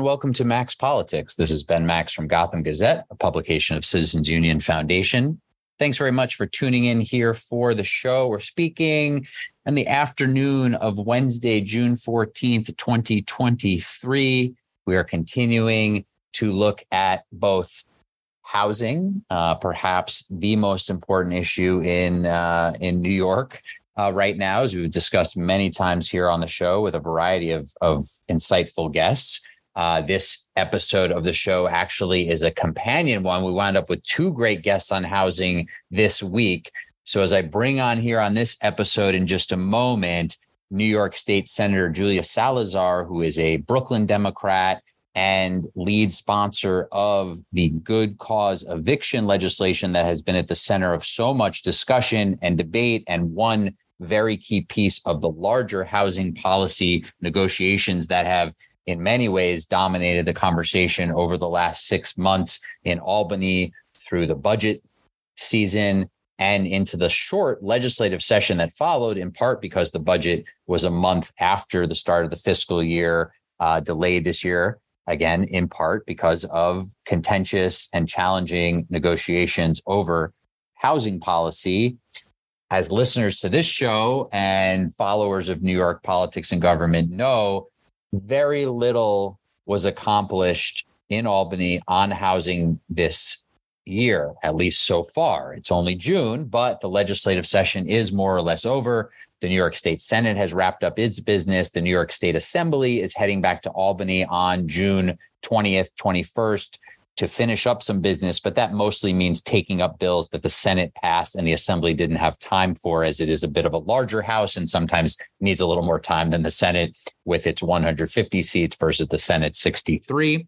And welcome to Max Politics. This is Ben Max from Gotham Gazette, a publication of Citizens Union Foundation. Thanks very much for tuning in here for the show. We're speaking in the afternoon of Wednesday, June 14th, 2023. We are continuing to look at both housing, uh, perhaps the most important issue in uh, in New York uh, right now, as we've discussed many times here on the show with a variety of of insightful guests. Uh, this episode of the show actually is a companion one. We wound up with two great guests on housing this week. So, as I bring on here on this episode in just a moment, New York State Senator Julia Salazar, who is a Brooklyn Democrat and lead sponsor of the good cause eviction legislation that has been at the center of so much discussion and debate and one very key piece of the larger housing policy negotiations that have in many ways dominated the conversation over the last six months in Albany through the budget season and into the short legislative session that followed, in part because the budget was a month after the start of the fiscal year, uh, delayed this year. Again, in part because of contentious and challenging negotiations over housing policy. As listeners to this show and followers of New York politics and government know, very little was accomplished in Albany on housing this year, at least so far. It's only June, but the legislative session is more or less over. The New York State Senate has wrapped up its business. The New York State Assembly is heading back to Albany on June 20th, 21st to finish up some business, but that mostly means taking up bills that the Senate passed and the Assembly didn't have time for, as it is a bit of a larger House and sometimes needs a little more time than the Senate with its 150 seats versus the Senate 63.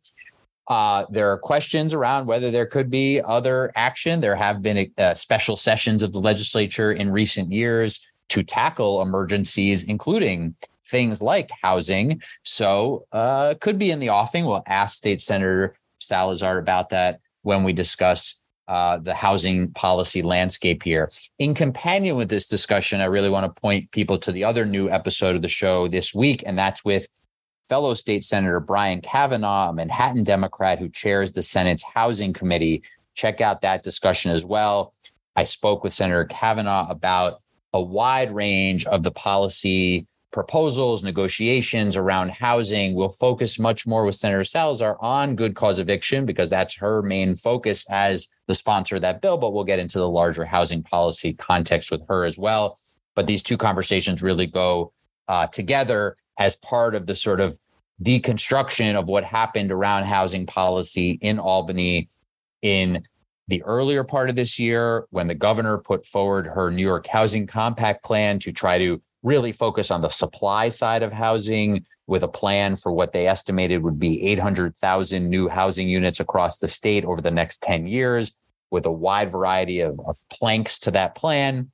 Uh, there are questions around whether there could be other action. There have been uh, special sessions of the legislature in recent years to tackle emergencies, including things like housing. So, uh, could be in the offing. We'll ask State Senator Salazar about that when we discuss uh, the housing policy landscape here. In companion with this discussion, I really want to point people to the other new episode of the show this week, and that's with fellow state senator Brian Kavanagh, a Manhattan Democrat who chairs the Senate's Housing Committee. Check out that discussion as well. I spoke with Senator Kavanagh about a wide range of the policy proposals, negotiations around housing. We'll focus much more with Senator Salazar on good cause eviction because that's her main focus as the sponsor of that bill. But we'll get into the larger housing policy context with her as well. But these two conversations really go uh, together as part of the sort of deconstruction of what happened around housing policy in Albany in the earlier part of this year when the governor put forward her New York Housing Compact plan to try to really focus on the supply side of housing with a plan for what they estimated would be 800,000 new housing units across the state over the next 10 years, with a wide variety of, of planks to that plan.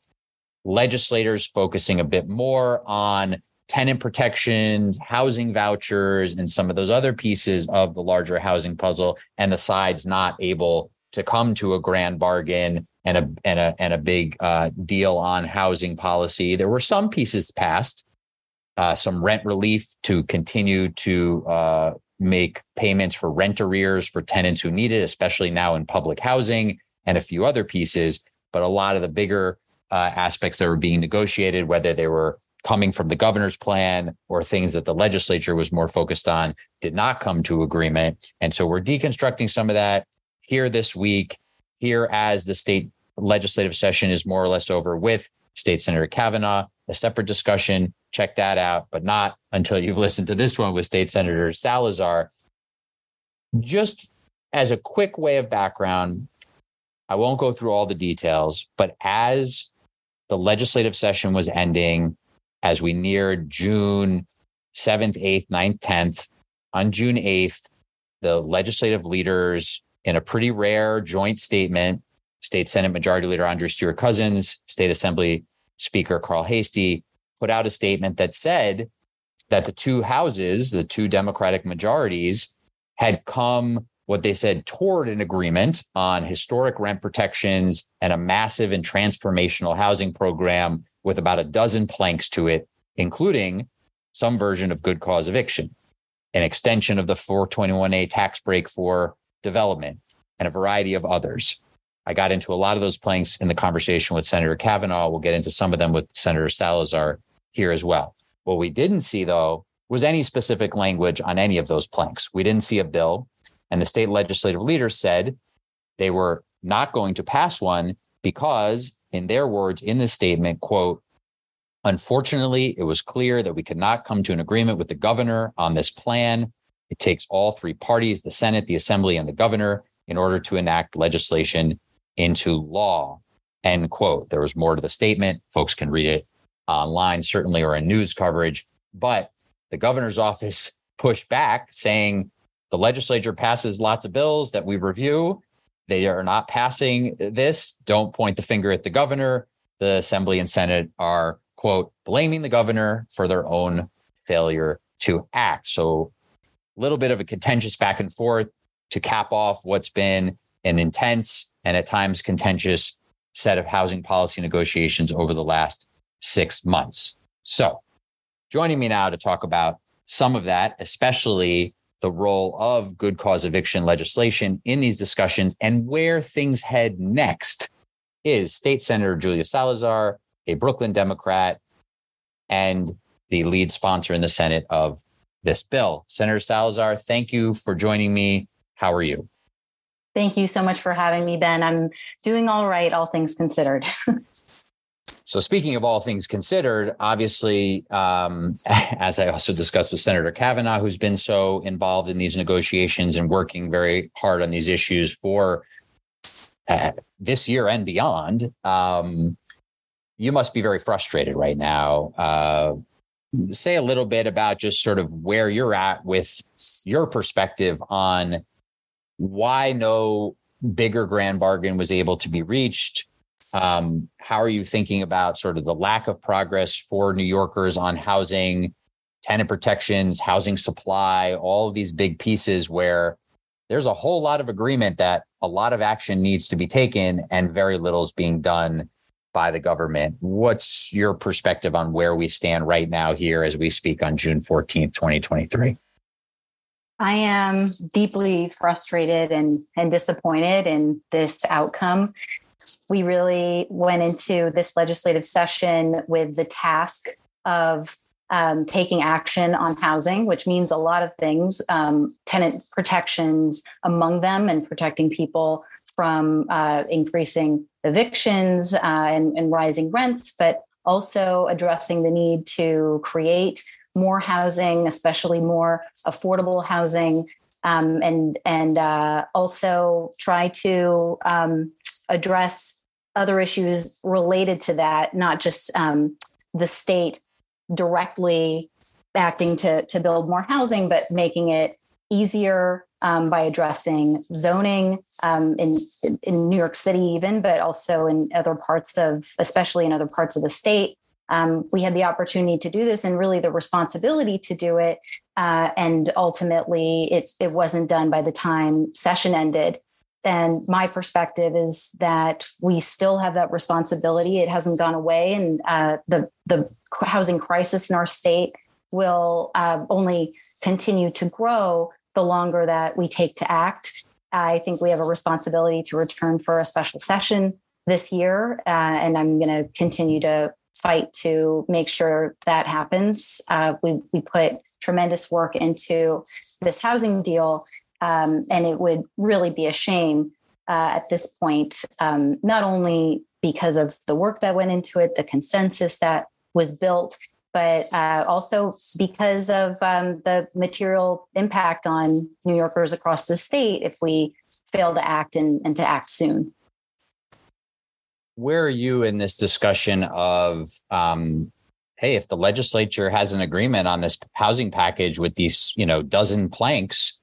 Legislators focusing a bit more on tenant protections, housing vouchers, and some of those other pieces of the larger housing puzzle, and the sides not able to come to a grand bargain and a and a and a big uh, deal on housing policy. There were some pieces passed, uh, some rent relief to continue to uh, make payments for rent arrears for tenants who need it, especially now in public housing, and a few other pieces. But a lot of the bigger uh, aspects that were being negotiated, whether they were coming from the governor's plan or things that the legislature was more focused on, did not come to agreement. And so we're deconstructing some of that here this week here as the state legislative session is more or less over with State Senator Kavanagh, A separate discussion, check that out, but not until you've listened to this one with State Senator Salazar. Just as a quick way of background, I won't go through all the details, but as the legislative session was ending, as we neared June 7th, 8th, 9th, 10th, on June 8th, the legislative leaders, in a pretty rare joint statement, State Senate Majority Leader Andrea Stewart-Cousins, State Assembly Speaker Carl Heastie put out a statement that said that the two houses, the two Democratic majorities, had come what they said toward an agreement on historic rent protections and a massive and transformational housing program with about a dozen planks to it, including some version of good cause eviction. an extension of the 421A tax break for development, and a variety of others. I got into a lot of those planks in the conversation with Senator Kavanagh. We'll get into some of them with Senator Salazar here as well. What we didn't see, though, was any specific language on any of those planks. We didn't see a bill. And the state legislative leaders said they were not going to pass one because, in their words in this statement, quote, unfortunately, it was clear that we could not come to an agreement with the governor on this plan. It takes all three parties, the Senate, the Assembly, and the governor, in order to enact legislation into law. End quote. There was more to the statement. Folks can read it online, certainly, or in news coverage. But the governor's office pushed back, saying the legislature passes lots of bills that we review. They are not passing this. Don't point the finger at the governor. The Assembly and Senate are, quote, blaming the governor for their own failure to act. So, little bit of a contentious back and forth to cap off what's been an intense and at times contentious set of housing policy negotiations over the last six months. So, joining me now to talk about some of that, especially the role of good cause eviction legislation in these discussions and where things head next is State Senator Julia Salazar, a Brooklyn Democrat, and the lead sponsor in the Senate of this bill. Senator Salazar, thank you for joining me. How are you? Thank you so much for having me, Ben. I'm doing all right, all things considered. So, speaking of all things considered, obviously, um, as I also discussed with Senator Kavanagh, who's been so involved in these negotiations and working very hard on these issues for uh, this year and beyond, um, you must be very frustrated right now. Uh, say a little bit about just sort of where you're at with your perspective on why no bigger grand bargain was able to be reached. Um, how are you thinking about sort of the lack of progress for New Yorkers on housing, tenant protections, housing supply, all of these big pieces where there's a whole lot of agreement that a lot of action needs to be taken and very little is being done by the government. What's your perspective on where we stand right now here as we speak on June 14th, 2023? I am deeply frustrated and, and disappointed in this outcome we really went into this legislative session with the task of um, taking action on housing, which means a lot of things um, tenant protections among them and protecting people from uh, increasing evictions uh, and, and rising rents, but also addressing the need to create more housing, especially more affordable housing, um, and and uh, also try to um, address other issues related to that, not just um, the state directly acting to, to build more housing, but making it easier um, by addressing zoning um, in in New York City, even, but also in other parts of, especially in other parts of the state. Um, we had the opportunity to do this, and really the responsibility to do it. Uh, and ultimately, it it wasn't done by the time session ended. And my perspective is that we still have that responsibility. It hasn't gone away, and uh, the the housing crisis in our state will uh, only continue to grow the longer that we take to act. I think we have a responsibility to return for a special session this year, uh, and I'm going to continue to fight to make sure that happens. Uh, we we put tremendous work into this housing deal, um, and it would really be a shame uh, at this point, um, not only because of the work that went into it, the consensus that was built, but uh, also because of um, the material impact on New Yorkers across the state if we fail to act and, and to act soon. Where are you in this discussion of um, hey, if the legislature has an agreement on this housing package with these, you know, dozen planks,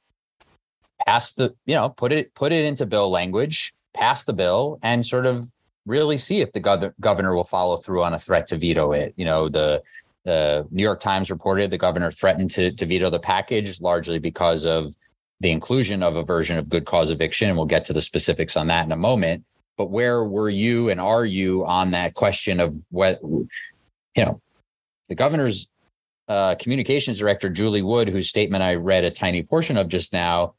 pass the, you know, put it put it into bill language, pass the bill, and sort of really see if the gov- governor will follow through on a threat to veto it. You know, the the New York Times reported the governor threatened to, to veto the package largely because of the inclusion of a version of good cause eviction. And we'll get to the specifics on that in a moment. But where were you and are you on that question of what, you know, the governor's uh, communications director Julie Wood, whose statement I read a tiny portion of just now,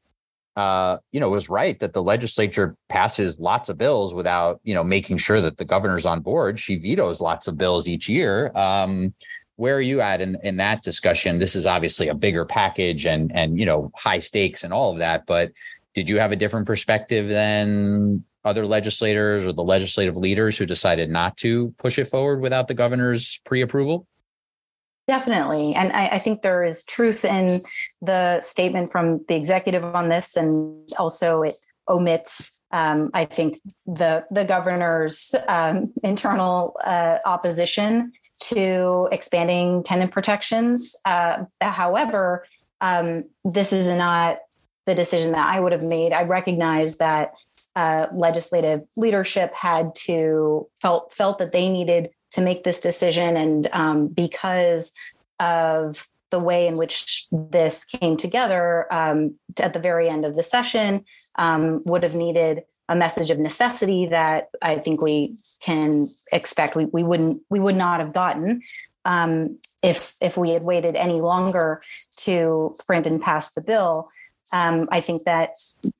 uh, you know, was right that the legislature passes lots of bills without, you know, making sure that the governor's on board. She vetoes lots of bills each year. Um, where are you at in, in that discussion? This is obviously a bigger package and and you know high stakes and all of that. But did you have a different perspective than other legislators or the legislative leaders who decided not to push it forward without the governor's pre-approval? Definitely. And I, I, think there is truth in the statement from the executive on this. And also, it omits, um, I think, the, the governor's um, internal uh, opposition to expanding tenant protections. Uh, however, um, this is not the decision that I would have made. I recognize that uh, legislative leadership had to felt felt that they needed to make this decision, and um, because of the way in which this came together um, at the very end of the session, um, would have needed a message of necessity that I think we can expect we, we wouldn't we would not have gotten um, if if we had waited any longer to print and pass the bill. Um, I think that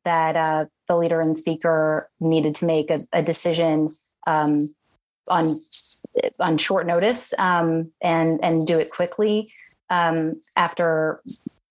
that uh, the leader and speaker needed to make a, a decision um, on on short notice um, and and do it quickly um, after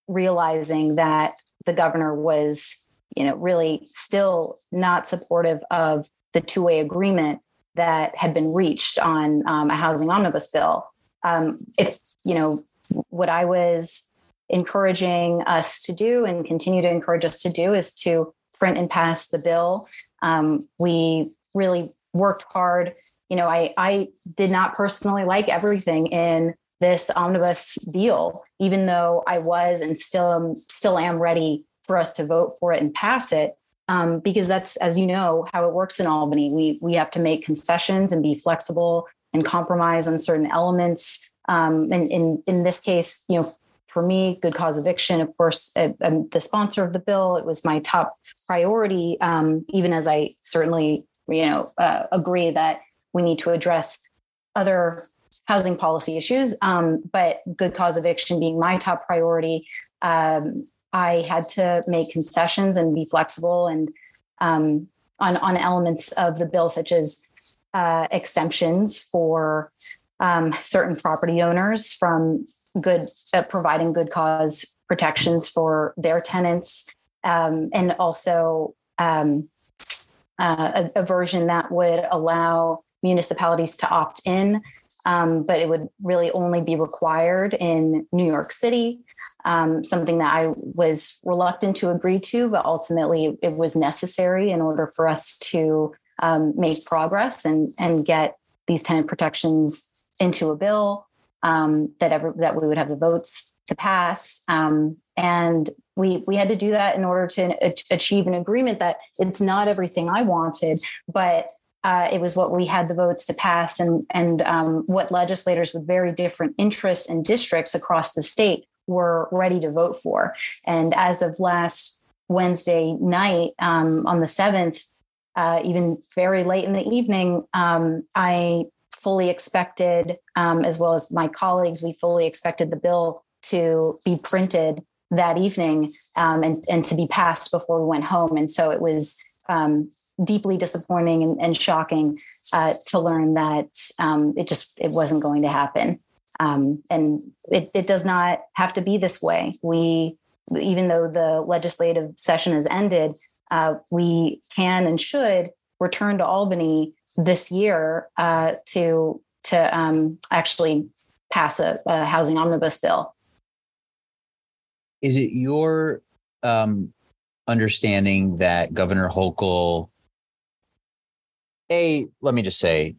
realizing that the governor was you know, really still not supportive of the two way agreement that had been reached on um, a housing omnibus bill. Um, if, you know, what I was encouraging us to do and continue to encourage us to do is to print and pass the bill. Um, we really worked hard. You know, I, I did not personally like everything in this omnibus deal, even though I was and still am, still am ready for us to vote for it and pass it um, because that's as you know how it works in albany. We we have to make concessions and be flexible and compromise on certain elements. Um, and in in this case you know for me good cause eviction of course I, i'm the sponsor of the bill it was my top priority um, even as i certainly you know uh, agree that we need to address other housing policy issues. Um, but good cause eviction being my top priority um, I had to make concessions and be flexible and um, on on elements of the bill, such as uh, exemptions for um, certain property owners from good uh, providing good cause protections for their tenants, um, and also um, uh, a, a version that would allow municipalities to opt in um, but it would really only be required in New York City, um, something that I was reluctant to agree to, but ultimately it was necessary in order for us to um, make progress and, and get these tenant protections into a bill um, that ever that we would have the votes to pass. Um, and we we had to do that in order to achieve an agreement that it's not everything I wanted, but uh, it was what we had the votes to pass and and um, what legislators with very different interests and districts across the state were ready to vote for. And as of last Wednesday night um, on the seventh, uh, even very late in the evening, um, I fully expected, um, as well as my colleagues, we fully expected the bill to be printed that evening um, and, and to be passed before we went home. And so it was um, deeply disappointing and, and shocking uh, to learn that um, it just it wasn't going to happen. Um, and it, it does not have to be this way. We, even though the legislative session has ended, uh, we can and should return to Albany this year uh, to to um, actually pass a, a, housing omnibus bill. Is it your um, understanding that Governor Hochul a, let me just say,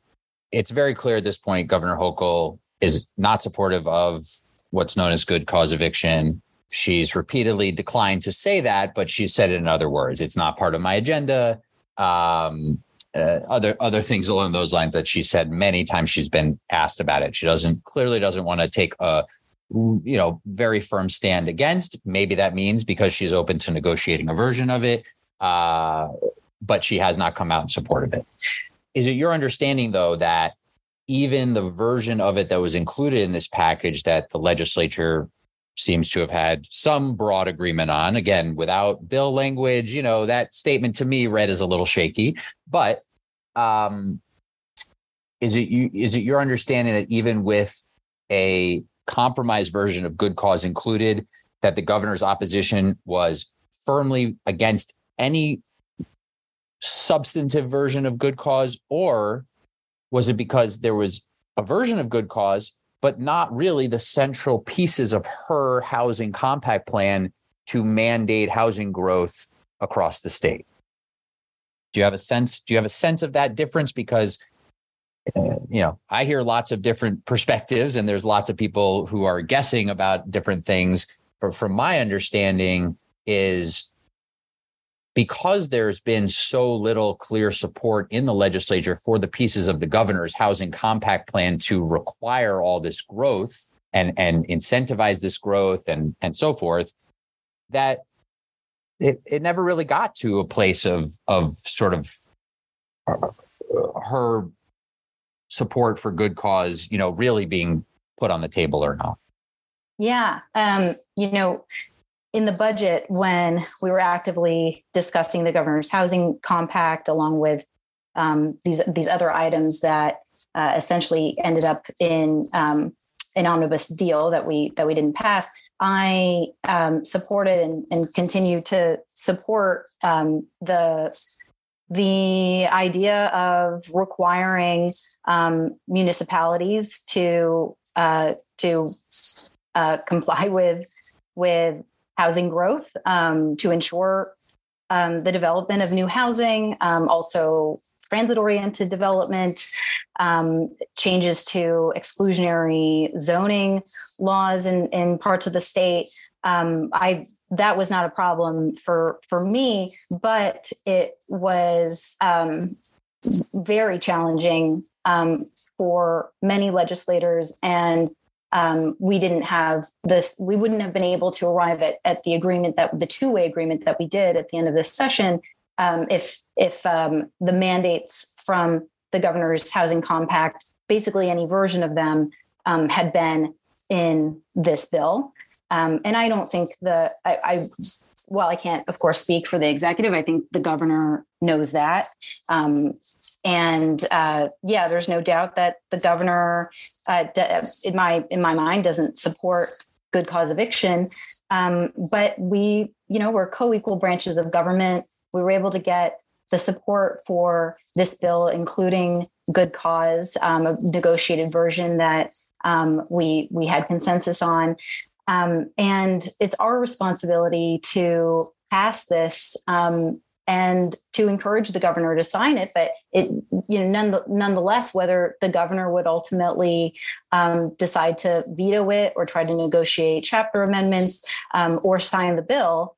it's very clear at this point, Governor Hochul is not supportive of what's known as good cause eviction. She's repeatedly declined to say that, but she said it in other words. It's not part of my agenda. Um, uh, other other things along those lines that she said many times she's been asked about it. She doesn't clearly doesn't want to take a you know very firm stand against. Maybe that means because she's open to negotiating a version of it. Uh, but she has not come out in support of it. Is it your understanding, though, that even the version of it that was included in this package that the legislature seems to have had some broad agreement on. Again, without bill language, you know, that statement to me read as a little shaky. But um, is it you is it your understanding that even with a compromise version of good cause included, that the governor's opposition was firmly against any substantive version of good cause, or was it because there was a version of good cause, but not really the central pieces of her housing compact plan to mandate housing growth across the state? Do you have a sense? Do you have a sense of that difference? Because uh, you know, I hear lots of different perspectives, and there's lots of people who are guessing about different things. But from my understanding, is because there's been so little clear support in the legislature for the pieces of the governor's housing compact plan to require all this growth and and incentivize this growth and and so forth that it, it never really got to a place of of sort of uh, her support for good cause you know really being put on the table or not. Yeah um you know in the budget when we were actively discussing the governor's housing compact along with um, these these other items that uh, essentially ended up in um, an omnibus deal that we that we didn't pass. I um, supported and, and, continue to support um, the the idea of requiring um, municipalities to uh, to uh, comply with with housing growth um, to ensure um, the development of new housing, um, also transit oriented development, um, changes to exclusionary zoning laws in, in parts of the state. Um, I that was not a problem for for me, but it was um, very challenging for many legislators and um, we didn't have this, we wouldn't have been able to arrive at, at the agreement that the two way agreement that we did at the end of this session um, if, if um, the mandates from the governor's housing compact, basically any version of them, um, had been in this bill. Um, and I don't think the, I, I, well, I can't, of course, speak for the executive. I think the governor knows that. Um, and uh, yeah, there's no doubt that the governor, uh, in my in my mind, doesn't support good cause eviction. Um, but we, you know, we're co-equal branches of government. We were able to get the support for this bill, including good cause, um, a negotiated version that um, we we had consensus on. Um, and it's our responsibility to pass this um, and to encourage the governor to sign it. But it, you know, none, nonetheless, whether the governor would ultimately um, decide to veto it or try to negotiate chapter amendments um, or sign the bill,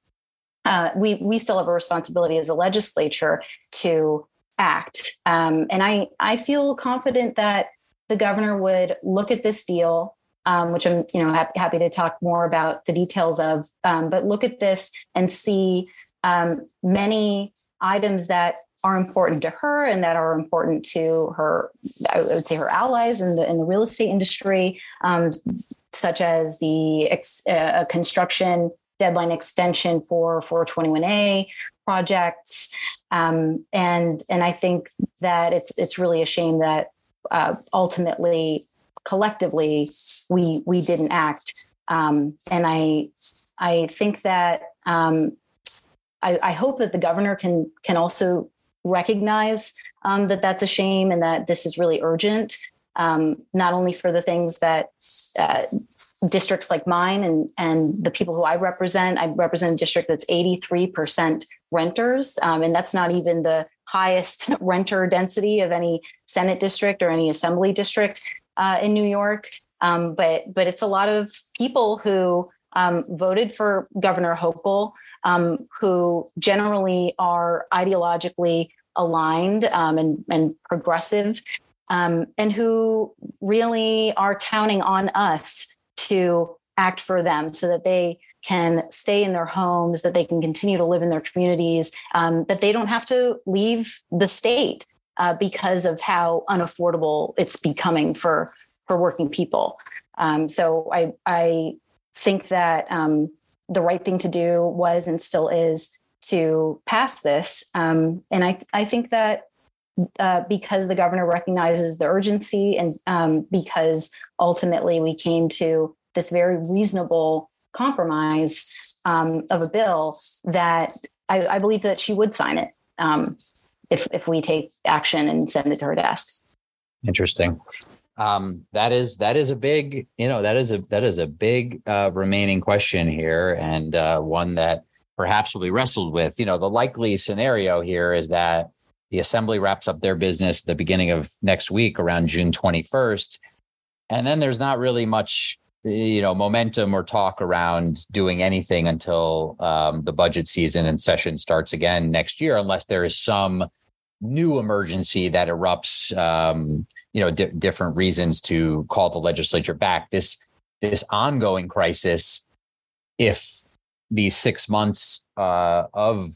uh, we we still have a responsibility as a legislature to act. Um, and I I feel confident that the governor would look at this deal. Um, which I'm, you know, happy to talk more about the details of. Um, but look at this and see um, many items that are important to her and that are important to her, I would say her allies in the in the real estate industry, um, such as the ex, uh, construction deadline extension for 421A projects, um, and and I think that it's it's really a shame that uh, ultimately collectively we we didn't act, um, and I I think that um, I, I hope that the governor can can also recognize um, that that's a shame and that this is really urgent, um, not only for the things that uh, districts like mine and and the people who I represent. I represent a district that's 83% renters, um, and that's not even the highest renter density of any Senate district or any assembly district uh, in New York. Um, but but it's a lot of people who um, voted for Governor Hochul um, who generally are ideologically aligned um, and, and, progressive, um, and who really are counting on us to act for them so that they can stay in their homes, that they can continue to live in their communities, um, that they don't have to leave the state. uh, because of how unaffordable it's becoming for for working people. Um, so I I think that um, the right thing to do was and still is to pass this. Um, and I I think that uh, because the governor recognizes the urgency and um, because ultimately we came to this very reasonable compromise um, of a bill that I, I, believe that she would sign it um, if if we take action and send it to her desk. Interesting. Um, that is that is a big you know that is a that is a big uh, remaining question here and uh, one that perhaps will be wrestled with. You know, the likely scenario here is that the assembly wraps up their business the beginning of next week around June 21st. And then there's not really much, you know, momentum or talk around doing anything until um, the budget season and session starts again next year, unless there is some new emergency that erupts, um, you know, di- different reasons to call the legislature back. This this ongoing crisis, if these six months uh, of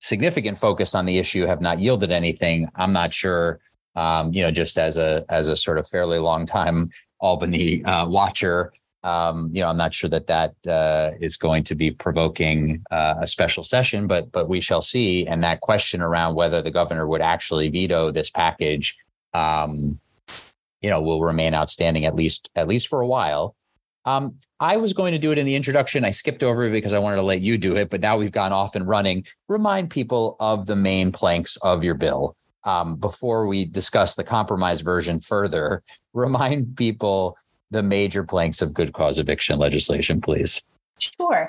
significant focus on the issue have not yielded anything. I'm not sure. Um, you know, just as a as a sort of fairly long time Albany uh, watcher, um, you know, I'm not sure that that uh, is going to be provoking uh, a special session, but but we shall see. And that question around whether the governor would actually veto this package, um, you know, will remain outstanding at least at least for a while. Um, I was going to do it in the introduction. I skipped over it because I wanted to let you do it, but now we've gone off and running. Remind people of the main planks of your bill um, before we discuss the compromise version further. Remind people the major planks of good cause eviction legislation, please. Sure.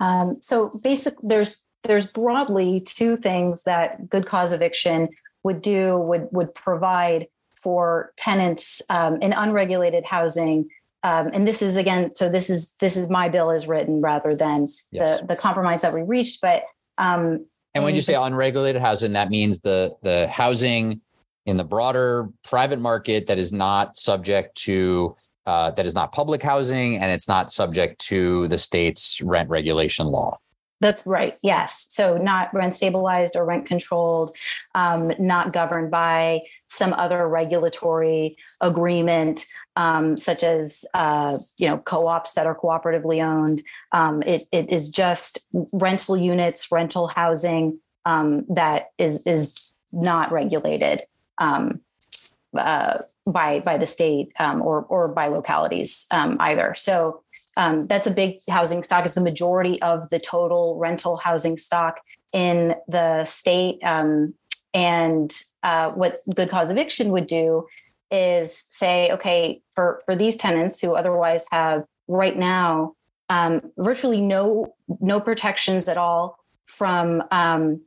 Um, so, basic there's there's broadly two things that good cause eviction would do would would provide for tenants um, in unregulated housing um, and this is again so this is this is my bill is written rather than yes. the the compromise that we reached but um and when you say unregulated housing that means the the housing in the broader private market that is not subject to uh, that is not public housing and it's not subject to the state's rent regulation law that's right. Yes. So not rent stabilized or rent controlled, um, not governed by some other regulatory agreement, um, such as uh, you know co-ops that are cooperatively owned. Um, it, it is just rental units, rental housing um, that is is not regulated. Um, uh, by by the state um, or or by localities either. So um, that's a big housing stock. It's the majority of the total rental housing stock in the state. Um, and uh, what good cause eviction would do is say, okay, for for these tenants who otherwise have right now um, virtually no no protections at all from um,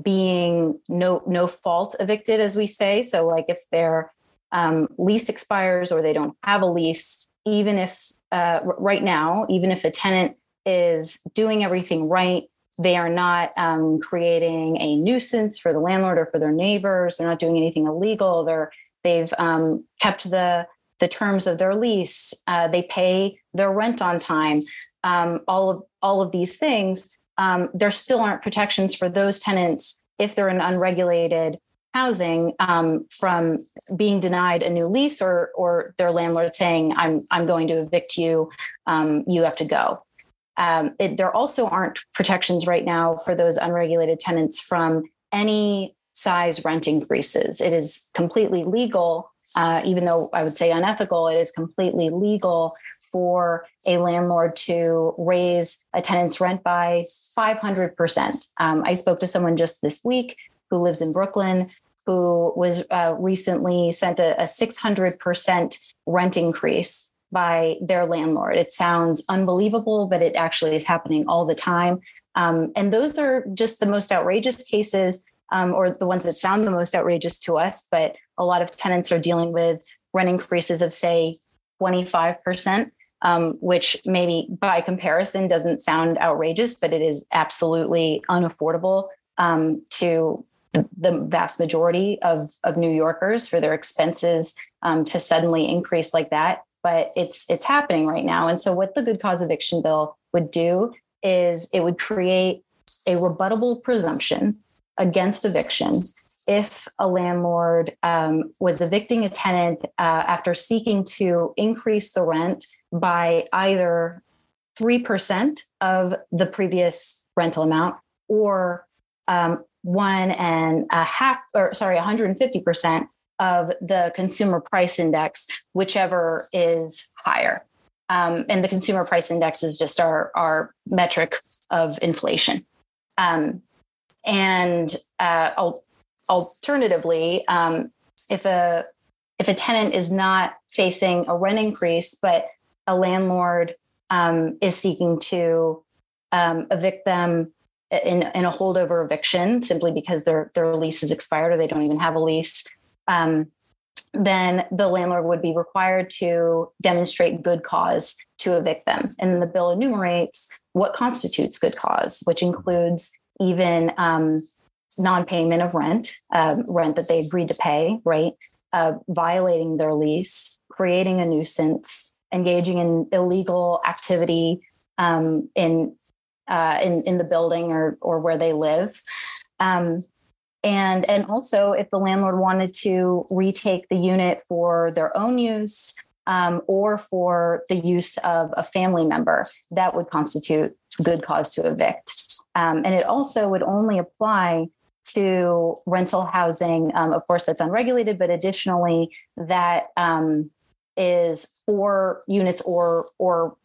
being no no fault evicted, as we say. So, like if their um, lease expires or they don't have a lease, even if uh, right now, even if a tenant is doing everything right, they are not um, creating a nuisance for the landlord or for their neighbors. They're not doing anything illegal. They're they've um, kept the the terms of their lease. Uh, they pay their rent on time. Um, all of all of these things. Um, there still aren't protections for those tenants if they're an unregulated housing um, from being denied a new lease or or their landlord saying I'm I'm going to evict you, um, you have to go. Um, it, there also aren't protections right now for those unregulated tenants from any size rent increases. It is completely legal, uh, even though I would say unethical. It is completely legal for a landlord to raise a tenant's rent by 500%. Um, I spoke to someone just this week who lives in Brooklyn, who was uh, recently sent a, a 600% rent increase by their landlord. It sounds unbelievable, but it actually is happening all the time. Um, and those are just the most outrageous cases, um, or the ones that sound the most outrageous to us. But a lot of tenants are dealing with rent increases of, say, 25%. Um, which maybe by comparison doesn't sound outrageous, but it is absolutely unaffordable um, to the vast majority of, of New Yorkers for their expenses um, to suddenly increase like that. But it's it's happening right now. And so what the good cause eviction bill would do is it would create a rebuttable presumption against eviction if a landlord um, was evicting a tenant uh, after seeking to increase the rent by either 3% of the previous rental amount or um, one and a half, or sorry, 150% of the consumer price index, whichever is higher. Um, and the consumer price index is just our, our metric of inflation. Um, and uh, alternatively, um, if a if a tenant is not facing a rent increase, but a landlord um, is seeking to um, evict them in, in, a holdover eviction simply because their their lease is expired or they don't even have a lease, um, then the landlord would be required to demonstrate good cause to evict them. And the bill enumerates what constitutes good cause, which includes even um, non-payment of rent, um, rent that they agreed to pay, right? Uh, violating their lease, creating a nuisance, engaging in illegal activity um, in, uh, in in the building or or where they live. Um, and and also if the landlord wanted to retake the unit for their own use um, or for the use of a family member that would constitute good cause to evict. Um, and it also would only apply to rental housing. Um, of course that's unregulated but additionally that um, is four units or or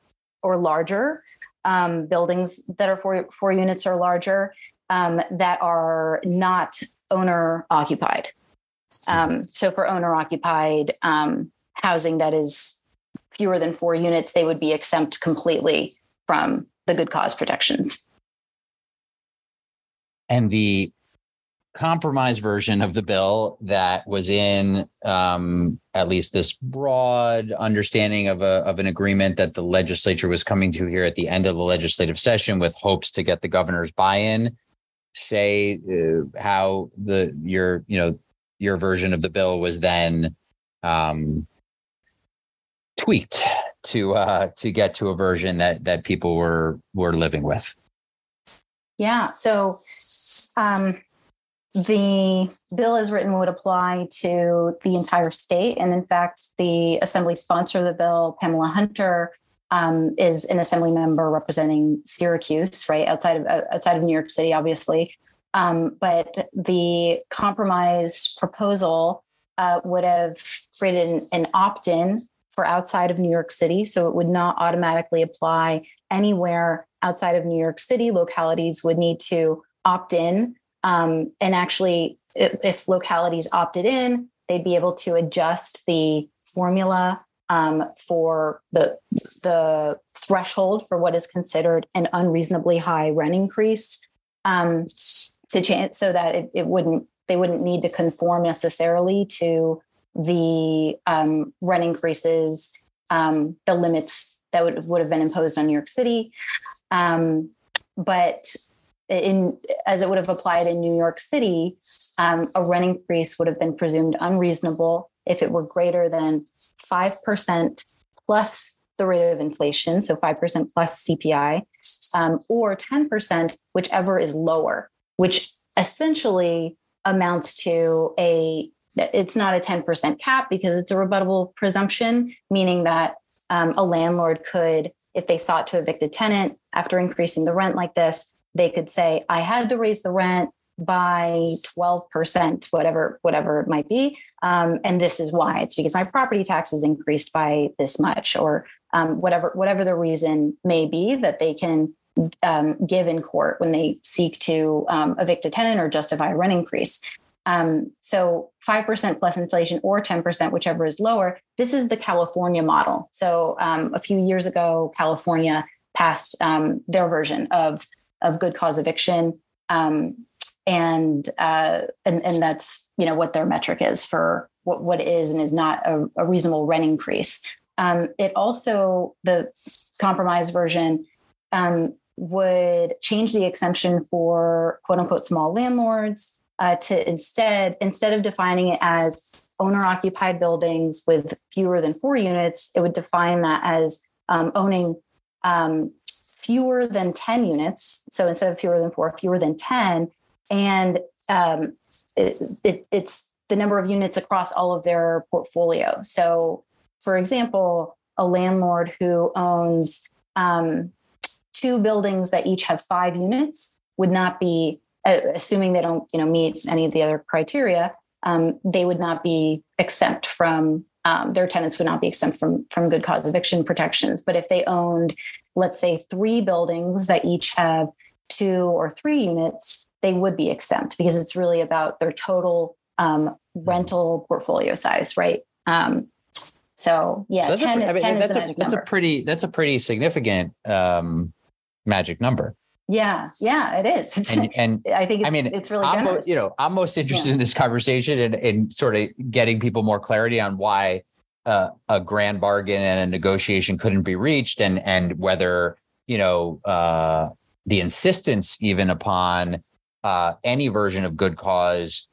or larger um, buildings that are four, four units or larger um, that are not owner occupied. Um, so for owner occupied um, housing that is fewer than four units, they would be exempt completely from the good cause protections. And the compromise version of the bill that was in um, at least this broad understanding of a of an agreement that the legislature was coming to here at the end of the legislative session with hopes to get the governor's buy-in say uh, how the your you know your version of the bill was then um, tweaked to uh, to get to a version that that people were were living with. Yeah. So um, the bill as written would apply to the entire state, and in fact, the assembly sponsor of the bill, Pamela Hunter, um, is an assembly member representing Syracuse, right outside of uh, outside of New York City, obviously. Um, but the compromise proposal uh, would have created an, an opt-in for outside of New York City, so it would not automatically apply anywhere outside of New York City. Localities would need to opt in, um, and actually, if, if localities opted in, they'd be able to adjust the formula um, for the the threshold for what is considered an unreasonably high rent increase um, to change so that it, it, wouldn't they wouldn't need to conform necessarily to the um, rent increases um, the limits that would would have been imposed on New York City. Um, but in as it would have applied in New York City, um, a rent increase would have been presumed unreasonable if it were greater than 5% plus the rate of inflation, so 5% plus CPI, um, or 10%, whichever is lower, which essentially amounts to a it's not a 10% cap because it's a rebuttable presumption, meaning that um, a landlord could, if they sought to evict a tenant after increasing the rent like this, they could say, I had to raise the rent by 12%, whatever, whatever it might be. Um, and this is why it's because my property taxes increased by this much, or um, whatever, whatever the reason may be that they can um, give in court when they seek to um, evict a tenant or justify a rent increase. Um, so 5% plus inflation or 10%, whichever is lower. This is the California model. So um, a few years ago, California passed their version of, of good cause eviction. Um, and uh, and and that's you know what their metric is for what what is and is not a, a reasonable rent increase. Um, it also the compromise version um, would change the exemption for quote unquote small landlords uh, to instead instead of defining it as owner occupied buildings with fewer than four units, it would define that as um, owning um, fewer than 10 units. So instead of fewer than four, fewer than 10, and um, it, it, it's the number of units across all of their portfolio. So, for example, a landlord who owns um, two buildings that each have five units would not be, uh, assuming they don't, you know, meet any of the other criteria, um, they would not be exempt from um, their tenants would not be exempt from from good cause eviction protections. But if they owned, let's say, three buildings that each have two or three units, they would be exempt because it's really about their total um, rental portfolio size, right? Um, so yeah, so 10, a, I mean, 10 that's, a, that's a pretty that's a pretty significant um, magic number. Yeah, yeah, it is. It's, and, and I think I mean it's really I'm generous. Mo- you know, I'm most interested yeah. in this conversation and, and sort of getting people more clarity on why uh, a grand bargain and a negotiation couldn't be reached, and and whether you know uh, the insistence even upon uh, any version of good cause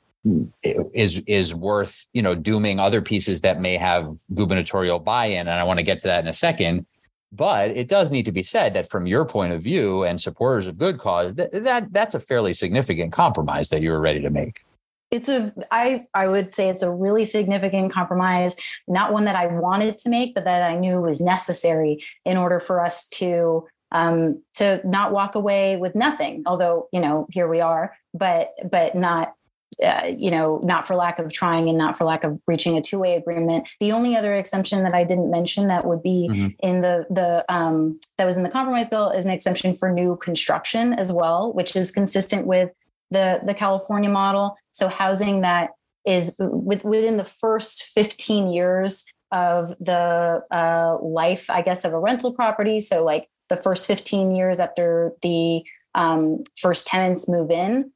is is worth you know dooming other pieces that may have gubernatorial buy-in, and I want to get to that in a second. But it does need to be said that from your point of view and supporters of good cause, that, that that's a fairly significant compromise that you were ready to make. It's a I I would say it's a really significant compromise, not one that I wanted to make, but that I knew was necessary in order for us to um, to not walk away with nothing. Although you know here we are, but but not uh, you know, not for lack of trying and not for lack of reaching a two-way agreement. The only other exemption that I didn't mention that would be mm-hmm. in the the um, that was in the compromise bill is an exemption for new construction as well, which is consistent with the the California model. So housing that is with, within the first 15 years of the uh, life, I guess, of a rental property. So like the first 15 years after the um, first tenants move in.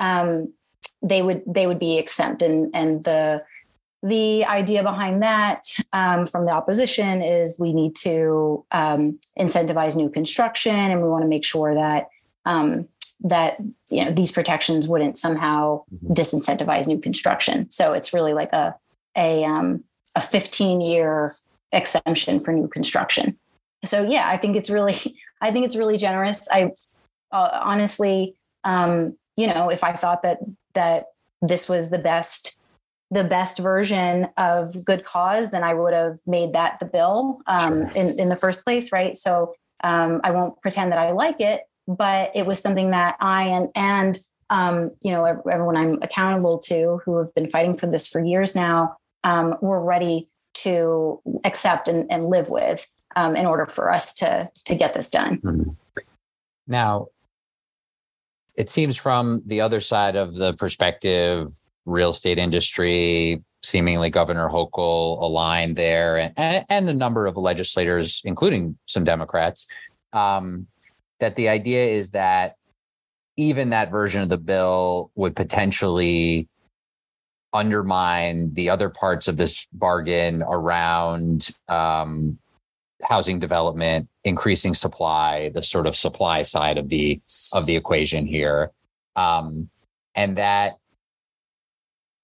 Um, they would they would be exempt and and the the idea behind that um, from the opposition is we need to um, incentivize new construction and we want to make sure that um, that you know these protections wouldn't somehow mm-hmm. disincentivize new construction. So it's really like a a um, a 15 year exemption for new construction. So yeah i think it's really i think it's really generous. I uh, honestly um, you know if i thought that that this was the best the best version of good cause then i would have made that the bill um, in, in the first place right? So um, i won't pretend that i like it but it was something that i and and um, you know everyone i'm accountable to who have been fighting for this for years now um, were ready to accept and, and live with um, in order for us to to get this done mm-hmm. now it seems from the other side of the perspective, real estate industry, seemingly Governor Hochul aligned there, and, and, a number of legislators, including some Democrats, um, that the idea is that even that version of the bill would potentially undermine the other parts of this bargain around um, housing development, increasing supply, the sort of supply side of the of the equation here, um, and that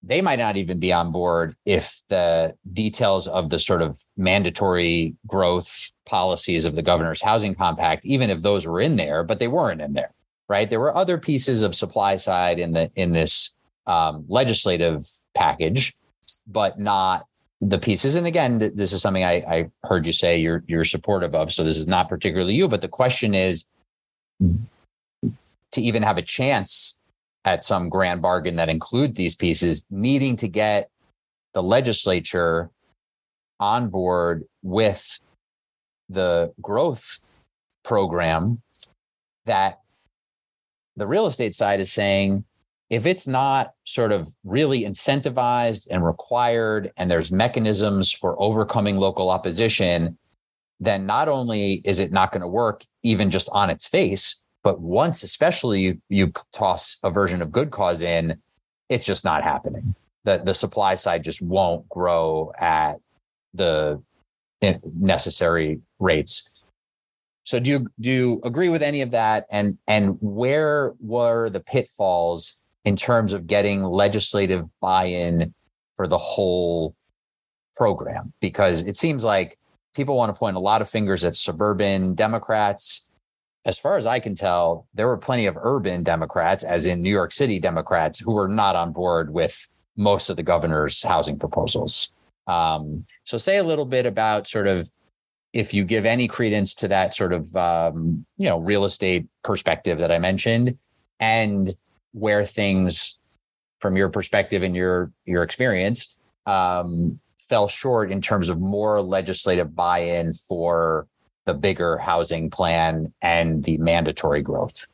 they might not even be on board if the details of the sort of mandatory growth policies of the governor's housing compact, even if those were in there, but they weren't in there, right? There were other pieces of supply side in the in this um, legislative package, but not the pieces. And again, this is something I, I heard you say you're you're supportive of. So this is not particularly you, but the question is to even have a chance at some grand bargain that include these pieces, needing to get the legislature on board with the growth program that the real estate side is saying if it's not sort of really incentivized and required, and there's mechanisms for overcoming local opposition, then not only is it not going to work even just on its face, but once, especially you, toss a version of good cause in, it's just not happening. The, the supply side just won't grow at the eh, necessary rates. So do you do you agree with any of that? And and where were the pitfalls in terms of getting legislative buy-in for the whole program because it seems like people want to point a lot of fingers at suburban democrats as far as I can tell, there were plenty of urban Democrats, as in New York City Democrats, who were not on board with most of the governor's housing proposals. Um, so, say a little bit about sort of if you give any credence to that sort of um, you know real estate perspective that I mentioned, and where things, from your perspective and your your experience, um, fell short in terms of more legislative buy-in for the bigger housing plan and the mandatory growth?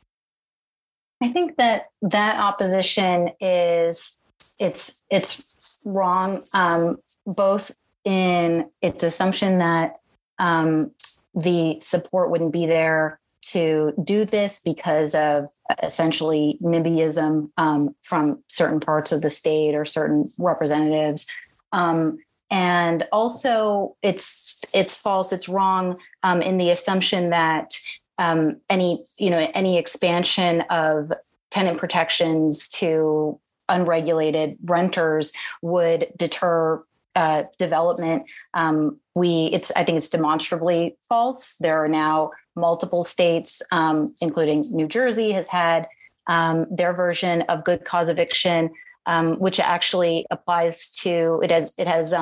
I think that that opposition is it's it's wrong um, both in its assumption that um, the support wouldn't be there to do this because of essentially NIMBYism um, from certain parts of the state or certain representatives. Um, and also it's it's false it's wrong um, in the assumption that um, any you know any expansion of tenant protections to unregulated renters would deter uh, development. Um, we it's I think it's demonstrably false. There are now multiple states, um, including New Jersey, has had um, their version of good cause eviction um, which actually applies to it has it has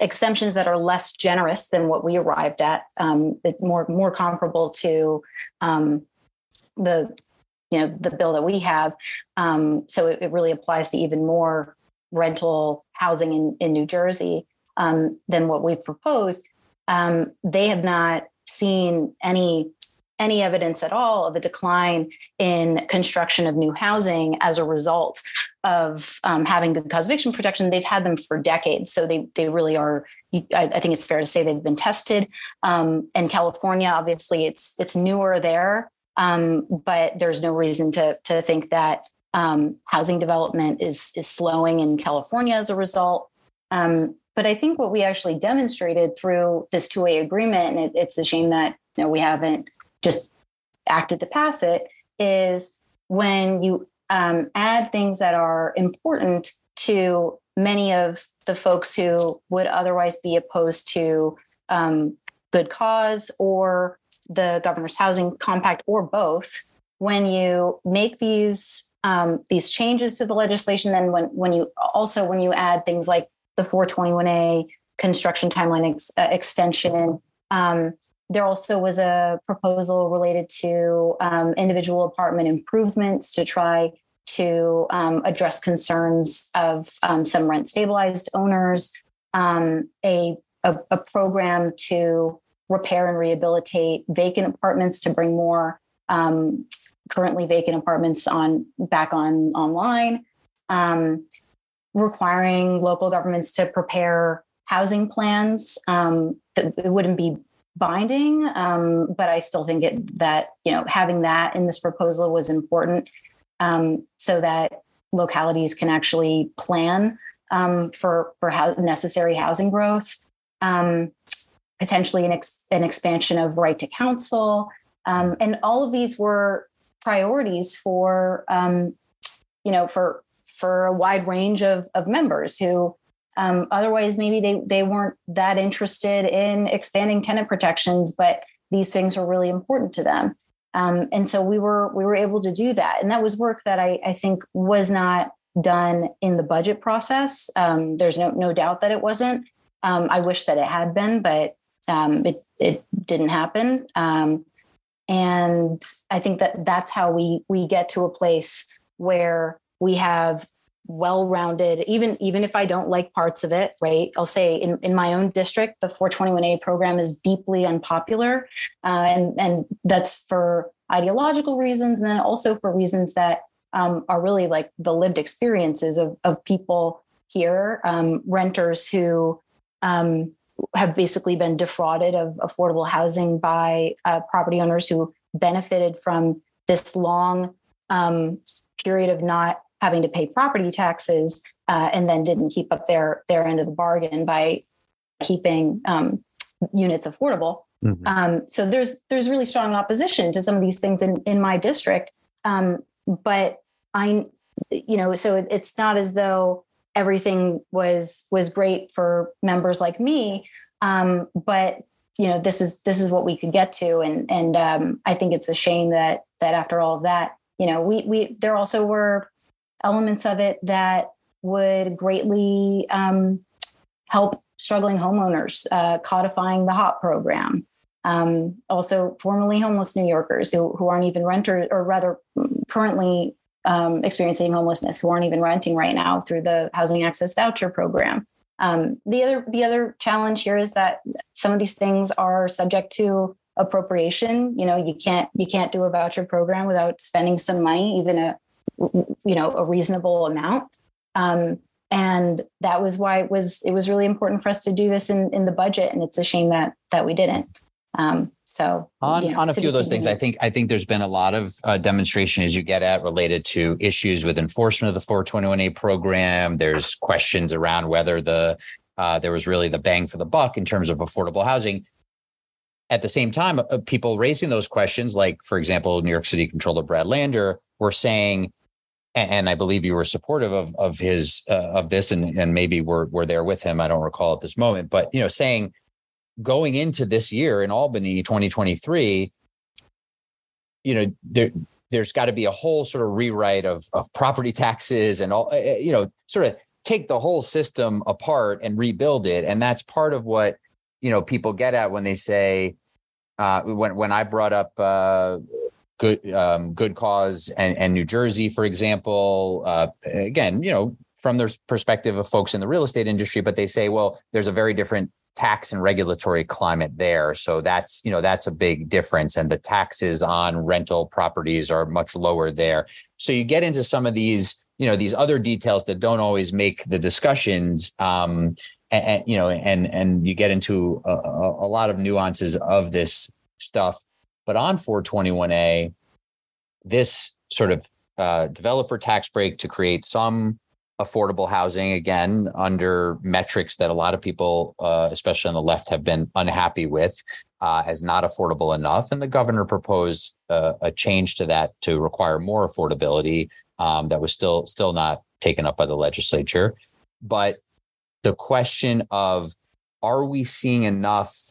exemptions that are less generous than what we arrived at, um, more more comparable to um, the you know the bill that we have. Um, so it, it, really applies to even more rental housing in, in New Jersey um, than what we've proposed. they have not seen any any evidence at all of a decline in construction of new housing as a result of um, having good cause eviction protection. They've had them for decades, so they they really are. I, I think it's fair to say they've been tested. Um, in California, obviously, it's it's newer there, um, but there's no reason to to think that um, housing development is is slowing in California as a result. Um, but I think what we actually demonstrated through this two way agreement, and it, it's a shame that you know we haven't just acted to pass it is when you um, add things that are important to many of the folks who would otherwise be opposed to um, good cause or the governor's housing compact or both when you make these um, these changes to the legislation then when when you also when you add things like the 421a construction timeline ex, uh, extension um, there also was a proposal related to um, individual apartment improvements to try to um, address concerns of um, some rent stabilized owners, um, a, a, a, program to repair and rehabilitate vacant apartments to bring more um, currently vacant apartments on back on online, um, requiring local governments to prepare housing plans. It wouldn't be binding, um, but I still think it, that you know having that in this proposal was important um, so that localities can actually plan um, for for how necessary housing growth, um, potentially an, ex- an expansion of right to counsel, um, and all of these were priorities for um, you know for for a wide range of, of members who um, otherwise, maybe they they weren't that interested in expanding tenant protections, but these things were really important to them. Um, and so we were we were able to do that, and that was work that I, I think was not done in the budget process. Um, there's no no doubt that it wasn't. Um, I wish that it had been, but um, it it didn't happen. Um, and I think that that's how we we get to a place where we have well-rounded even even if i don't like parts of it right? I'll say in, in my own district the 421a program is deeply unpopular uh, and and that's for ideological reasons and then also for reasons that um, are really like the lived experiences of, of people here um, renters who um, have basically been defrauded of affordable housing by uh, property owners who benefited from this long um, period of not having to pay property taxes uh, and then didn't keep up their their end of the bargain by keeping um, units affordable. Mm-hmm. Um, so there's there's really strong opposition to some of these things in in my district. Um, but I, you know, so it, it's not as though everything was was great for members like me. Um, but you know this is this is what we could get to and and um, i think it's a shame that that after all of that you know we we there also were elements of it that would greatly um, help struggling homeowners uh, codifying the hop program um, also formerly homeless new yorkers who, who aren't even renters or rather currently um, experiencing homelessness who aren't even renting right now through the housing access voucher program um, the other the other challenge here is that some of these things are subject to appropriation. You know, you can't you can't do a voucher program without spending some money, even a you know a reasonable amount. Um, and that was why it was it was really important for us to do this in in the budget. And it's a shame that that we didn't. Um, so on, you know, on a few of those things, I think I think there's been a lot of uh, demonstration as you get at related to issues with enforcement of the 421A program. There's questions around whether the uh, there was really the bang for the buck in terms of affordable housing. At the same time, uh, people raising those questions, like for example, New York City Controller Brad Lander, were saying, and, I believe you were supportive of of his uh, of this, and and maybe we're we're there with him. I don't recall at this moment, but you know, saying going into this year in Albany 2023, you know, there there's got to be a whole sort of rewrite of of property taxes and all, eh, eh, you know, sort of take the whole system apart and rebuild it. And that's part of what you know people get at when they say uh, when when I brought up uh, good um, good cause and, and New Jersey, for example. Uh, again, you know, from the perspective of folks in the real estate industry, but they say, well, there's a very different tax and regulatory climate there. So that's, you know, that's a big difference. And the taxes on rental properties are much lower there. So you get into some of these, you know, these other details that don't always make the discussions. Um, and, and you know, and and you get into a, a lot of nuances of this stuff. But on 421A, this sort of uh, developer tax break to create some affordable housing again under metrics that a lot of people, uh, especially on the left, have been unhappy with uh, as not affordable enough. And the governor proposed uh, a change to that to require more affordability. Um, that was still still not taken up by the legislature. But the question of are we seeing enough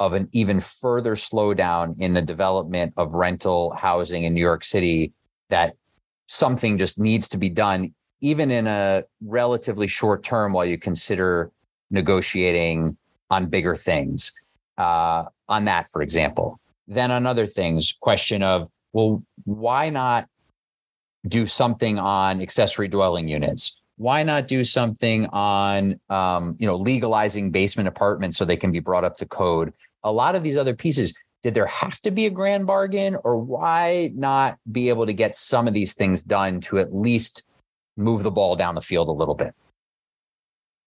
of an even further slowdown in the development of rental housing in New York City that something just needs to be done even in a relatively short term while you consider negotiating on bigger things. Uh, on that for example. Then on other things question of well why not do something on accessory dwelling units? Why not do something on um, you know legalizing basement apartments so they can be brought up to code a lot of these other pieces did there have to be a grand bargain or why not be able to get some of these things done to at least move the ball down the field a little bit.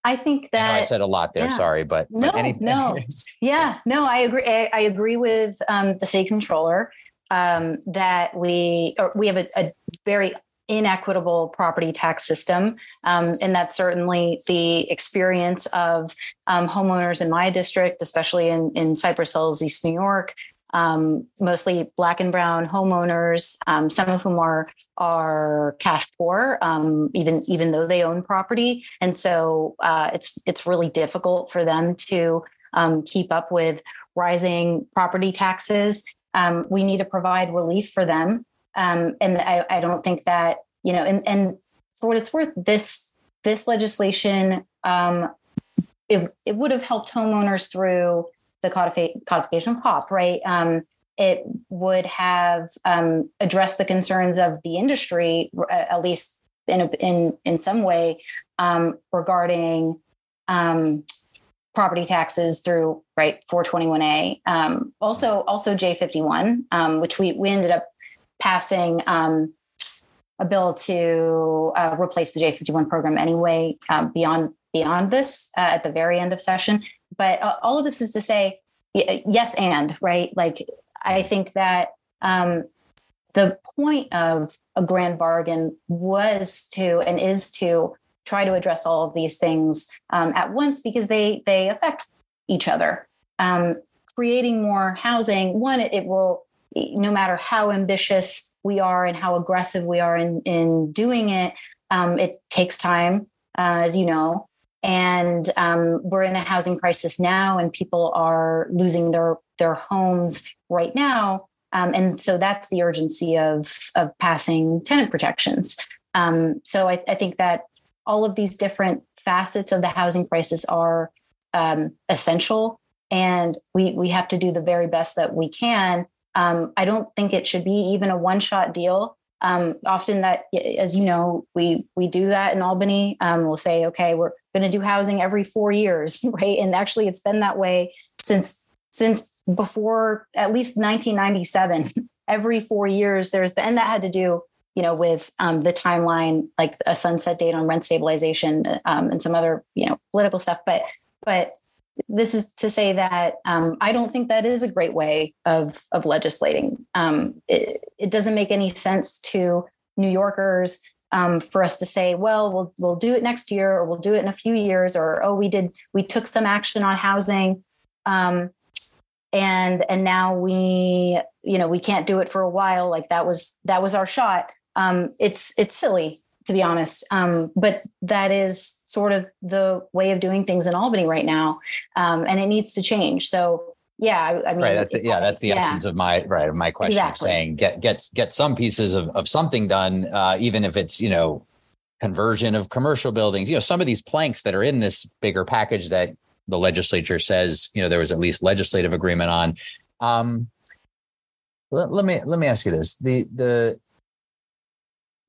I think that I, I said a lot there. Yeah. Sorry, but no, but anything. no, yeah, no. I agree. I, I agree with um, the state controller um, that we we have a, a, very inequitable property tax system, um, and that's certainly the experience of um, homeowners in my district, especially in in Cypress Hills, East New York, um, mostly black and brown homeowners, um, some of whom are are cash poor, um, even even though they own property, and so uh, it's it's really difficult for them to um, keep up with rising property taxes. Um, we need to provide relief for them, um, and I, I, don't think that you know, and and for what it's worth, this this legislation it, it would have helped homeowners through the codifi- codification of HOP, right? Um, it would have um, addressed the concerns of the industry, uh, at least in a, in in some way, um, regarding um, property taxes through right 421a. Um, also, also J51, um, which we we ended up passing um, a bill to uh, replace the J51 program anyway. beyond beyond this uh, at the very end of session, but uh, all of this is to say yes and right like i think that um, the point of a grand bargain was to and is to try to address all of these things um, at once because they they affect each other um, creating more housing one it, it, will no matter how ambitious we are and how aggressive we are in in doing it um, it takes time uh, as you know and um, we're in a housing crisis now, and people are losing their their homes right now. Um, and so that's the urgency of of passing tenant protections. Um, so I, I, think that all of these different facets of the housing crisis are um, essential, and we we have to do the very best that we can. Um, I don't think it should be even a one shot deal. Um, often that, as you know, we we do that in Albany. Um, we'll say, okay, we're going to do housing every four years, right? And actually, it's been that way since since before at least 1997. every four years, there's been, and that had to do, you know, with um, the timeline, like a sunset date on rent stabilization um, and some other, you know, political stuff. But but this is to say that um, I don't think that is a great way of of legislating. Um, it, it, doesn't make any sense to New Yorkers um, for us to say, well, we'll we'll do it next year, or we'll do it in a few years, or oh, we did we took some action on housing, um, and and now we you know we can't do it for a while. Like that was that was our shot. Um, it's it's silly to be honest. Um, but that is sort of the way of doing things in Albany right now, um, and it needs to change. So yeah, I, I mean, right. That's the, yeah, that's the yeah. essence of my right of my question. Exactly. Saying get get get some pieces of of something done, uh, even if it's you know conversion of commercial buildings. You know, some of these planks that are in this bigger package that the legislature says you know there was at least legislative agreement on. Um, let, let me let me ask you this: the the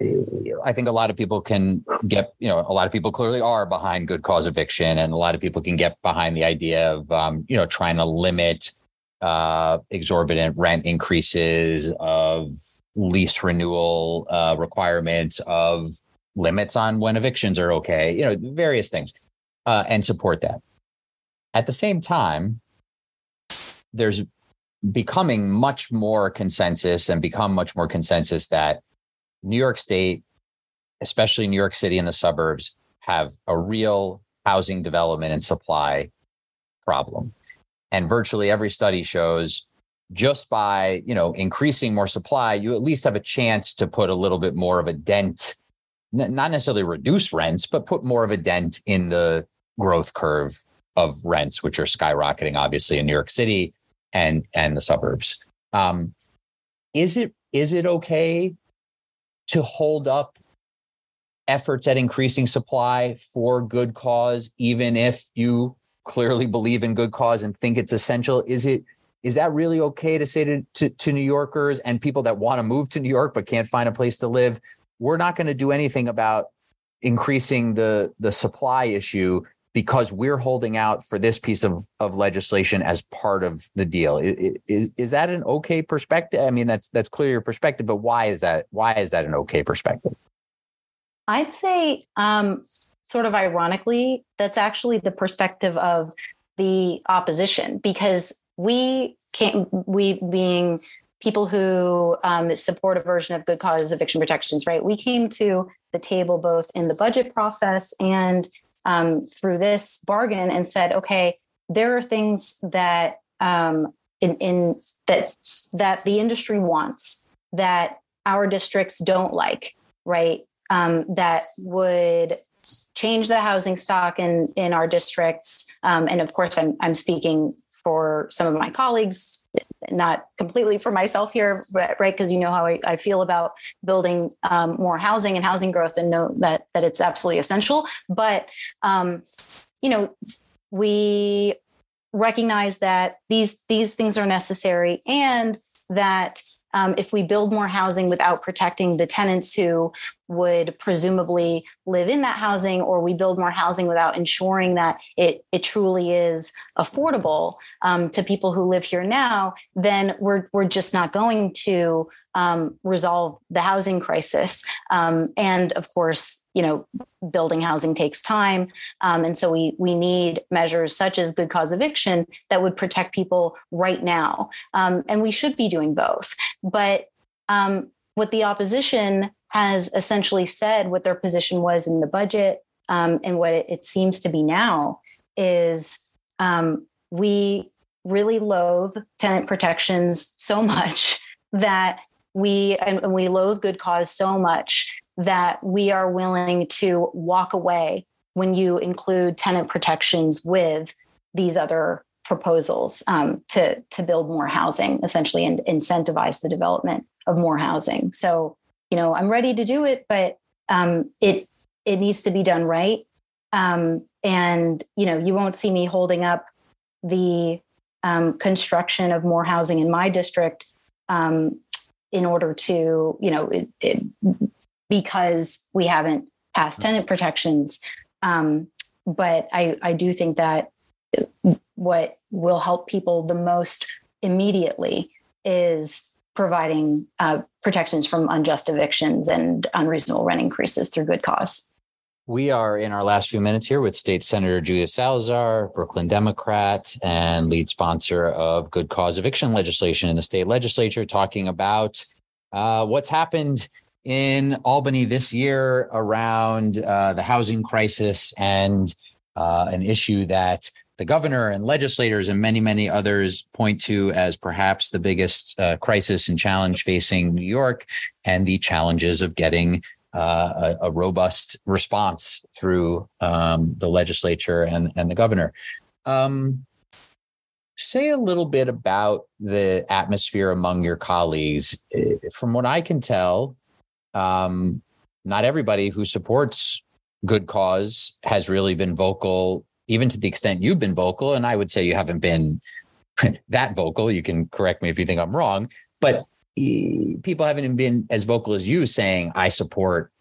I think a lot of people can get, you know, a lot of people clearly are behind good cause eviction, and a lot of people can get behind the idea of, um, you know, trying to limit uh, exorbitant rent increases, of lease renewal uh, requirements, of limits on when evictions are okay, you know, various things, uh, and support that. At the same time, there's becoming much more consensus and become much more consensus that New York State, especially New York City and the suburbs, have a real housing development and supply problem. And virtually every study shows just by, you know, increasing more supply, you at least have a chance to put a little bit more of a dent, not necessarily reduce rents, but put more of a dent in the growth curve of rents, which are skyrocketing, obviously, in New York City and and the suburbs. Um, is it is it okay to hold up efforts at increasing supply for good cause, even if you clearly believe in good cause and think it's essential? Is it is that really okay to say to, to, to New Yorkers and people that want to move to New York but can't find a place to live? We're not going to do anything about increasing the the supply issue because we're holding out for this piece of, of legislation as part of the deal. Is, is that an okay perspective? I mean, that's that's clear your perspective, but why is that why is that an okay perspective? I'd say um, sort of ironically, that's actually the perspective of the opposition because we can't we being people who um, support a version of good cause eviction protections, right? We came to the table both in the budget process and um, through this bargain and said, okay, there are things that um, in, in that that the industry wants that our districts don't like, right? Um, that would change the housing stock in in our districts. Um, and of course, I'm I'm speaking for some of my colleagues, not completely for myself here, right? Because you know how I, I, feel about building um, more housing and housing growth, and know that that it's absolutely essential. But um, you know, we recognize that these these things are necessary, and that um, if we build more housing without protecting the tenants who would presumably live in that housing, or we build more housing without ensuring that it, it truly is affordable um, to people who live here now, then we're, we're just not going to um, resolve the housing crisis. Um, and of course, you know, building housing takes time, um, and so we we need measures such as good cause eviction that would protect people right now. Um, and we should be doing both. But um, what the opposition has essentially said, what their position was in the budget, um, and what it, it, seems to be now, is we really loathe tenant protections so much that we and we loathe good cause so much that we are willing to walk away when you include tenant protections with these other proposals um, to to build more housing, essentially, and incentivize the development of more housing. So, you know, I'm ready to do it, but um, it it needs to be done right. Um, and you know, you won't see me holding up the um, construction of more housing in my district um, in order to, you know, it, it, because we haven't passed tenant protections. Um, but I, I do think that what will help people the most immediately is providing uh, protections from unjust evictions and unreasonable rent increases through good cause. We are in our last few minutes here with State Senator Julia Salazar, Brooklyn Democrat, and lead sponsor of good cause eviction legislation in the state legislature, talking about uh, what's happened in Albany this year around uh, the housing crisis and uh, an issue that the governor and legislators and many, many others point to as perhaps the biggest uh, crisis and challenge facing New York and the challenges of getting uh, a, a, robust response through um, the legislature and, and the governor. Um, say a little bit about the atmosphere among your colleagues. From what I can tell, um, not everybody who supports good cause has really been vocal, even to the extent you've been vocal. And I would say you haven't been that vocal. You can correct me if you think I'm wrong, but people haven't been as vocal as you saying I support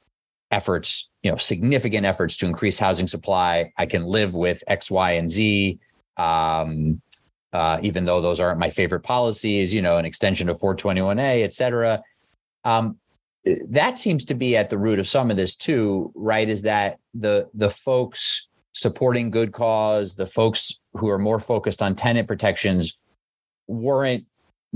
efforts, you know, significant efforts to increase housing supply. I can live with X, Y, and Z. Um, uh, even though those aren't my favorite policies, you know, an extension of 421A, et cetera. Um, that seems to be at the root of some of this too, right? Is that the the folks supporting good cause, the folks who are more focused on tenant protections weren't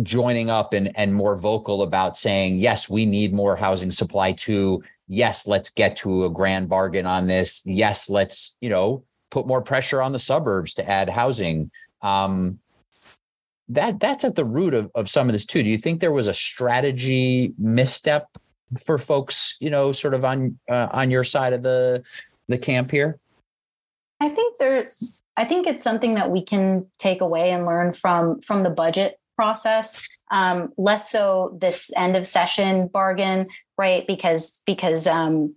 joining up and, and more vocal about saying, yes, we need more housing supply too. Yes, let's get to a grand bargain on this. Yes, let's, you know, put more pressure on the suburbs to add housing. Um, that that's at the root of, of some of this too. Do you think there was a strategy misstep for folks, you know, sort of on uh, on your side of the the camp here? I think there's I think it's something that we can take away and learn from from the budget process um, less so this end of session bargain right? Because because um,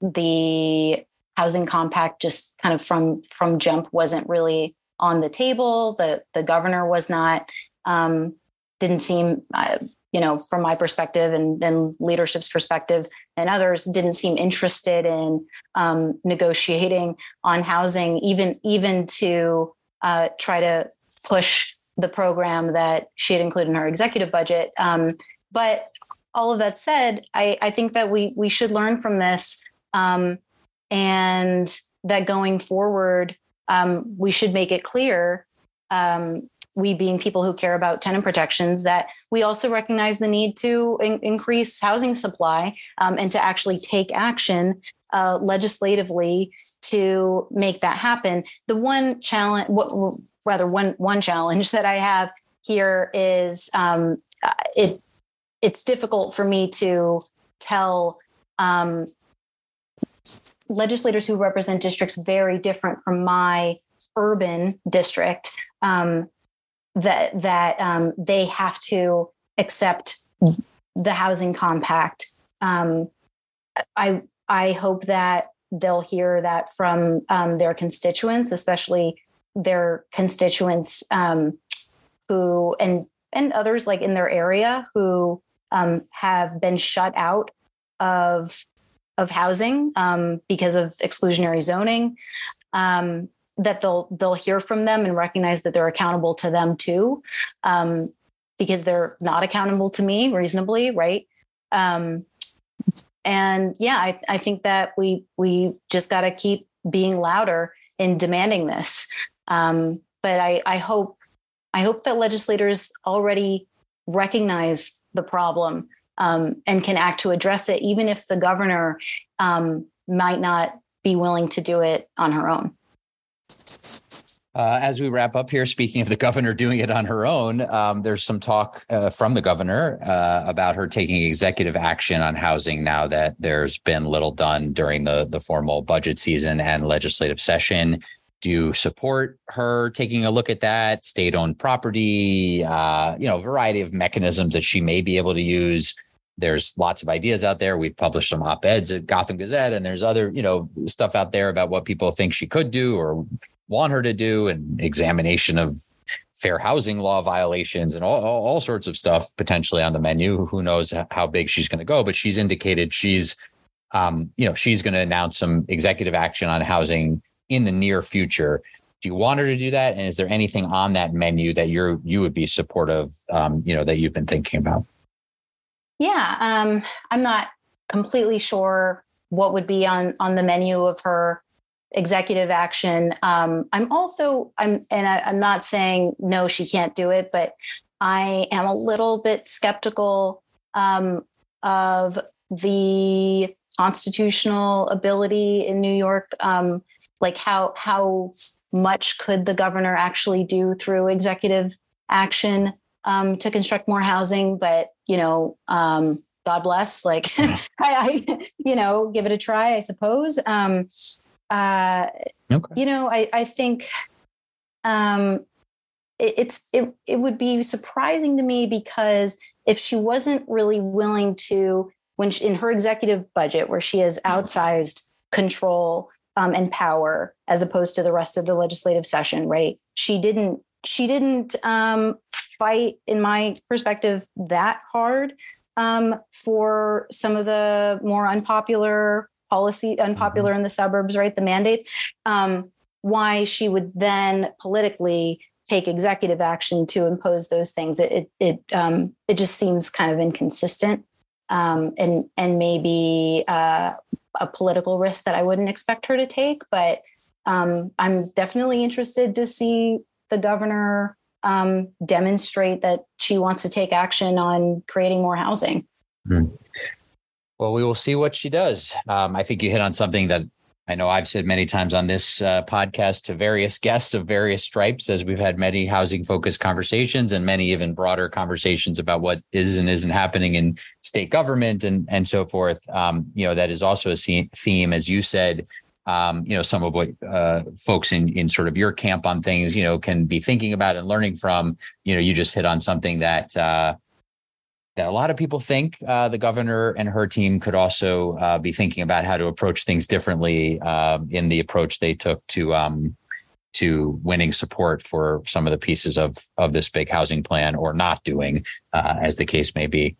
the housing compact just kind of from from jump wasn't really on the table the the governor was not um, didn't seem uh, you know from my perspective and, and leadership's perspective and others didn't seem interested in um, negotiating on housing even even to uh, try to push the program that she had included in her executive budget. Um, but all of that said, I, I, think that we we should learn from this, um, and that going forward, um, we should make it clear. We being people who care about tenant protections, that we also recognize the need to in- increase housing supply um, and to actually take action uh, legislatively to make that happen. The one challenge, what, rather one one challenge that I have here is um, uh, it it's difficult for me to tell um, legislators who represent districts very different from my urban district um, that that um, they have to accept the housing compact. Um, I I hope that they'll hear that from um, their constituents, especially their constituents um, who and and others like in their area who um, have been shut out of of housing um, because of exclusionary zoning. Um, that they'll they'll hear from them and recognize that they're accountable to them too, um, because they're not accountable to me reasonably, right? Um, and yeah, I, I think that we we just got to keep being louder in demanding this. Um, but I, I hope I hope that legislators already recognize the problem um, and can act to address it, even if the governor um, might not be willing to do it on her own. Uh, as we wrap up here, speaking of the governor doing it on her own, um, there's some talk uh, from the governor uh, about her taking executive action on housing now that there's been little done during the the formal budget season and legislative session. Do you support her taking a look at that state-owned property? Uh, you know, a variety of mechanisms that she may be able to use. There's lots of ideas out there. We've published some op-eds at Gotham Gazette, and there's other, you know, stuff out there about what people think she could do or want her to do and examination of fair housing law violations and all, all, all sorts of stuff potentially on the menu. Who knows how big she's going to go, but she's indicated she's, um, you know, she's going to announce some executive action on housing in the near future. Do you want her to do that? And is there anything on that menu that you're you would be supportive, um, you know, that you've been thinking about? Yeah, um, I'm not completely sure what would be on on the menu of her executive action. Um, I'm also I'm and I, I'm not saying no, she can't do it, but I am a little bit skeptical um, of the constitutional ability in New York. Um, like how how much could the governor actually do through executive action um, to construct more housing? But you know, um, God bless. Like I, I, you know, give it a try. I suppose. Um, uh, okay. You know, I, I think um, it, it's it, it would be surprising to me because if she wasn't really willing to, when she, in her executive budget, where she has mm-hmm. outsized control um, and power as opposed to the rest of the legislative session, right? She didn't she didn't um, fight, in my perspective, that hard um, for some of the more unpopular policy unpopular mm-hmm. in the suburbs, right? The mandates. Um, why she would then politically take executive action to impose those things. It it it, um, it just seems kind of inconsistent, um, and and maybe uh, a political risk that I wouldn't expect her to take. But um, I'm definitely interested to see the governor um, demonstrate that she wants to take action on creating more housing. Mm. Well, we will see what she does. Um, I think you hit on something that I know I've said many times on this uh, podcast to various guests of various stripes, as we've had many housing focused conversations and many even broader conversations about what is and isn't happening in state government and and so forth. Um, you know, that is also a theme, as you said. Um, you know, some of what uh, folks in in sort of your camp on things, you know, can be thinking about and learning from. You know, you just hit on something that. Uh, that a lot of people think uh, the governor and her team could also uh, be thinking about how to approach things differently uh, in the approach they took to um, to winning support for some of the pieces of of this big housing plan or not doing, uh, as the case may be.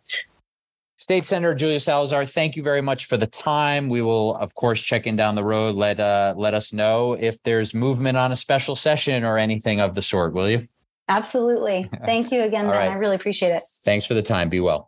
State Senator Julia Salazar, thank you very much for the time. We will, of course, check in down the road. Let uh, let us know if there's movement on a special session or anything of the sort. Will you? Absolutely. Thank you again, Right. I really appreciate it. Thanks for the time. Be well.